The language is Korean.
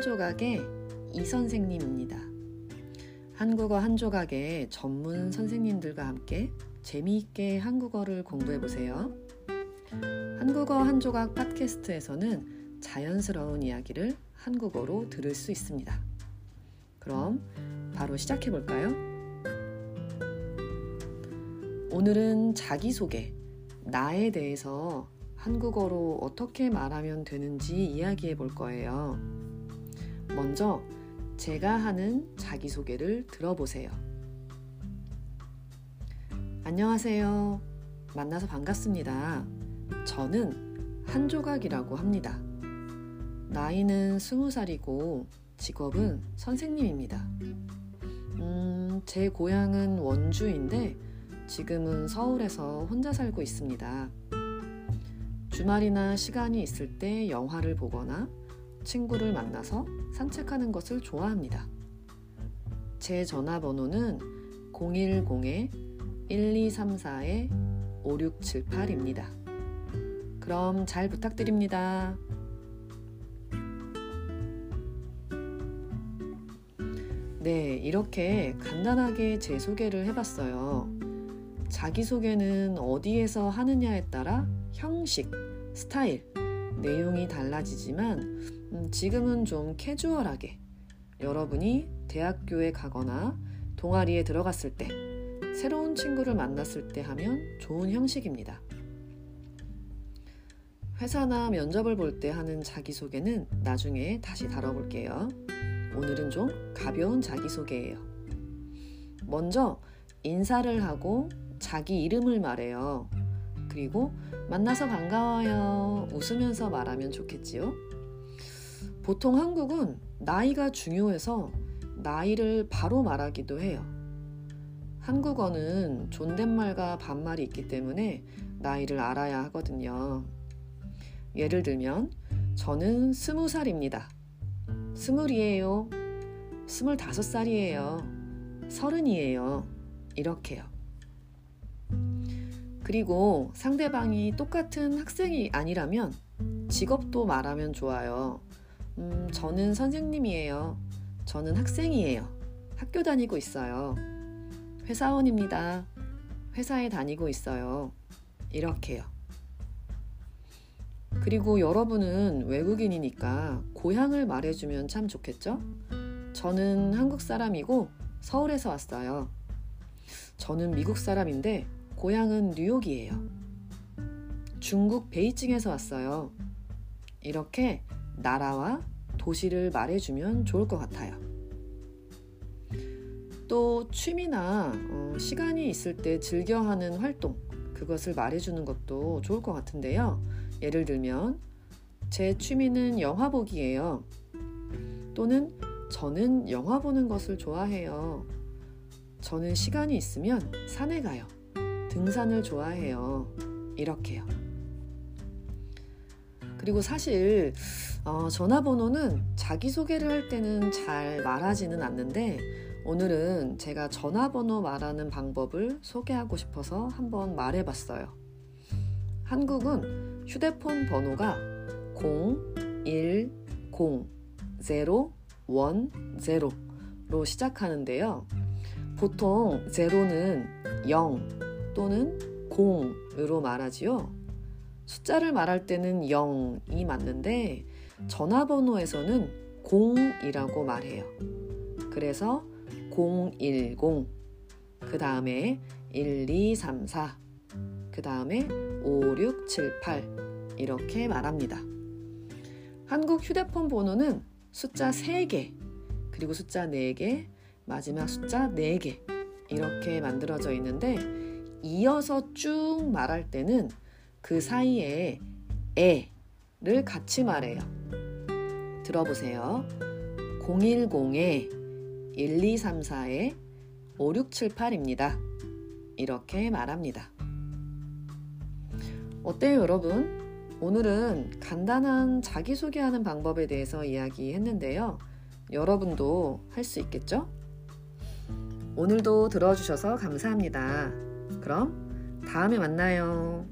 조각의 이 선생님입니다. 한국어 한 조각의 전문 선생님들과 함께 재미있게 한국어를 공부해 보세요. 한국어 한 조각 팟캐스트에서는 자연스러운 이야기를 한국어로 들을 수 있습니다. 그럼 바로 시작해 볼까요? 오늘은 자기소개, 나에 대해서 한국어로 어떻게 말하면 되는지 이야기해 볼 거예요. 먼저 제가 하는 자기소개를 들어보세요. 안녕하세요. 만나서 반갑습니다. 저는 한조각이라고 합니다. 나이는 스무 살이고 직업은 선생님입니다. 음, 제 고향은 원주인데 지금은 서울에서 혼자 살고 있습니다. 주말이나 시간이 있을 때 영화를 보거나 친구를 만나서 산책하는 것을 좋아합니다. 제 전화번호는 010-1234-5678입니다. 그럼 잘 부탁드립니다. 네, 이렇게 간단하게 제 소개를 해봤어요. 자기소개는 어디에서 하느냐에 따라 형식, 스타일, 내용이 달라지지만 음, 지금은 좀 캐주얼하게 여러분이 대학교에 가거나 동아리에 들어갔을 때 새로운 친구를 만났을 때 하면 좋은 형식입니다. 회사나 면접을 볼 때 하는 자기소개는 나중에 다시 다뤄볼게요. 오늘은 좀 가벼운 자기소개예요. 먼저 인사를 하고 자기 이름을 말해요. 그리고 만나서 반가워요. 웃으면서 말하면 좋겠지요? 보통 한국은 나이가 중요해서 나이를 바로 말하기도 해요. 한국어는 존댓말과 반말이 있기 때문에 나이를 알아야 하거든요. 예를 들면, 저는 스무 살입니다. 스물이에요. 스물다섯 살이에요. 서른이에요. 이렇게요. 그리고 상대방이 똑같은 학생이 아니라면 직업도 말하면 좋아요. 음, 저는 선생님이에요. 저는 학생이에요. 학교 다니고 있어요. 회사원입니다. 회사에 다니고 있어요. 이렇게요. 그리고 여러분은 외국인이니까 고향을 말해주면 참 좋겠죠? 저는 한국 사람이고 서울에서 왔어요. 저는 미국 사람인데 고향은 뉴욕이에요. 중국 베이징에서 왔어요. 이렇게 나라와 도시를 말해주면 좋을 것 같아요. 또 취미나 어, 시간이 있을 때 즐겨하는 활동, 그것을 말해주는 것도 좋을 것 같은데요. 예를 들면, 제 취미는 영화 보기예요. 또는 저는 영화 보는 것을 좋아해요. 저는 시간이 있으면 산에 가요. 등산을 좋아해요. 이렇게요. 그리고 사실 어, 전화번호는 자기소개를 할 때는 잘 말하지는 않는데 오늘은 제가 전화번호 말하는 방법을 소개하고 싶어서 한번 말해봤어요. 한국은 휴대폰 번호가 01010로 시작하는데요. 보통 0는 0, 또는 0으로 말하지요. 숫자를 말할 때는 0이 맞는데 전화번호에서는 0이라고 말해요. 그래서 010, 그 다음에 1234, 그 다음에 5678 이렇게 말합니다. 한국 휴대폰 번호는 숫자 3개, 그리고 숫자 4개, 마지막 숫자 4개 이렇게 만들어져 있는데 이어서 쭉 말할 때는 그 사이에 에를 같이 말해요. 들어보세요. 010에 1234에 5678입니다. 이렇게 말합니다. 어때요, 여러분? 오늘은 간단한 자기소개하는 방법에 대해서 이야기했는데요. 여러분도 할 수 있겠죠? 오늘도 들어주셔서 감사합니다. 그럼 다음에 만나요.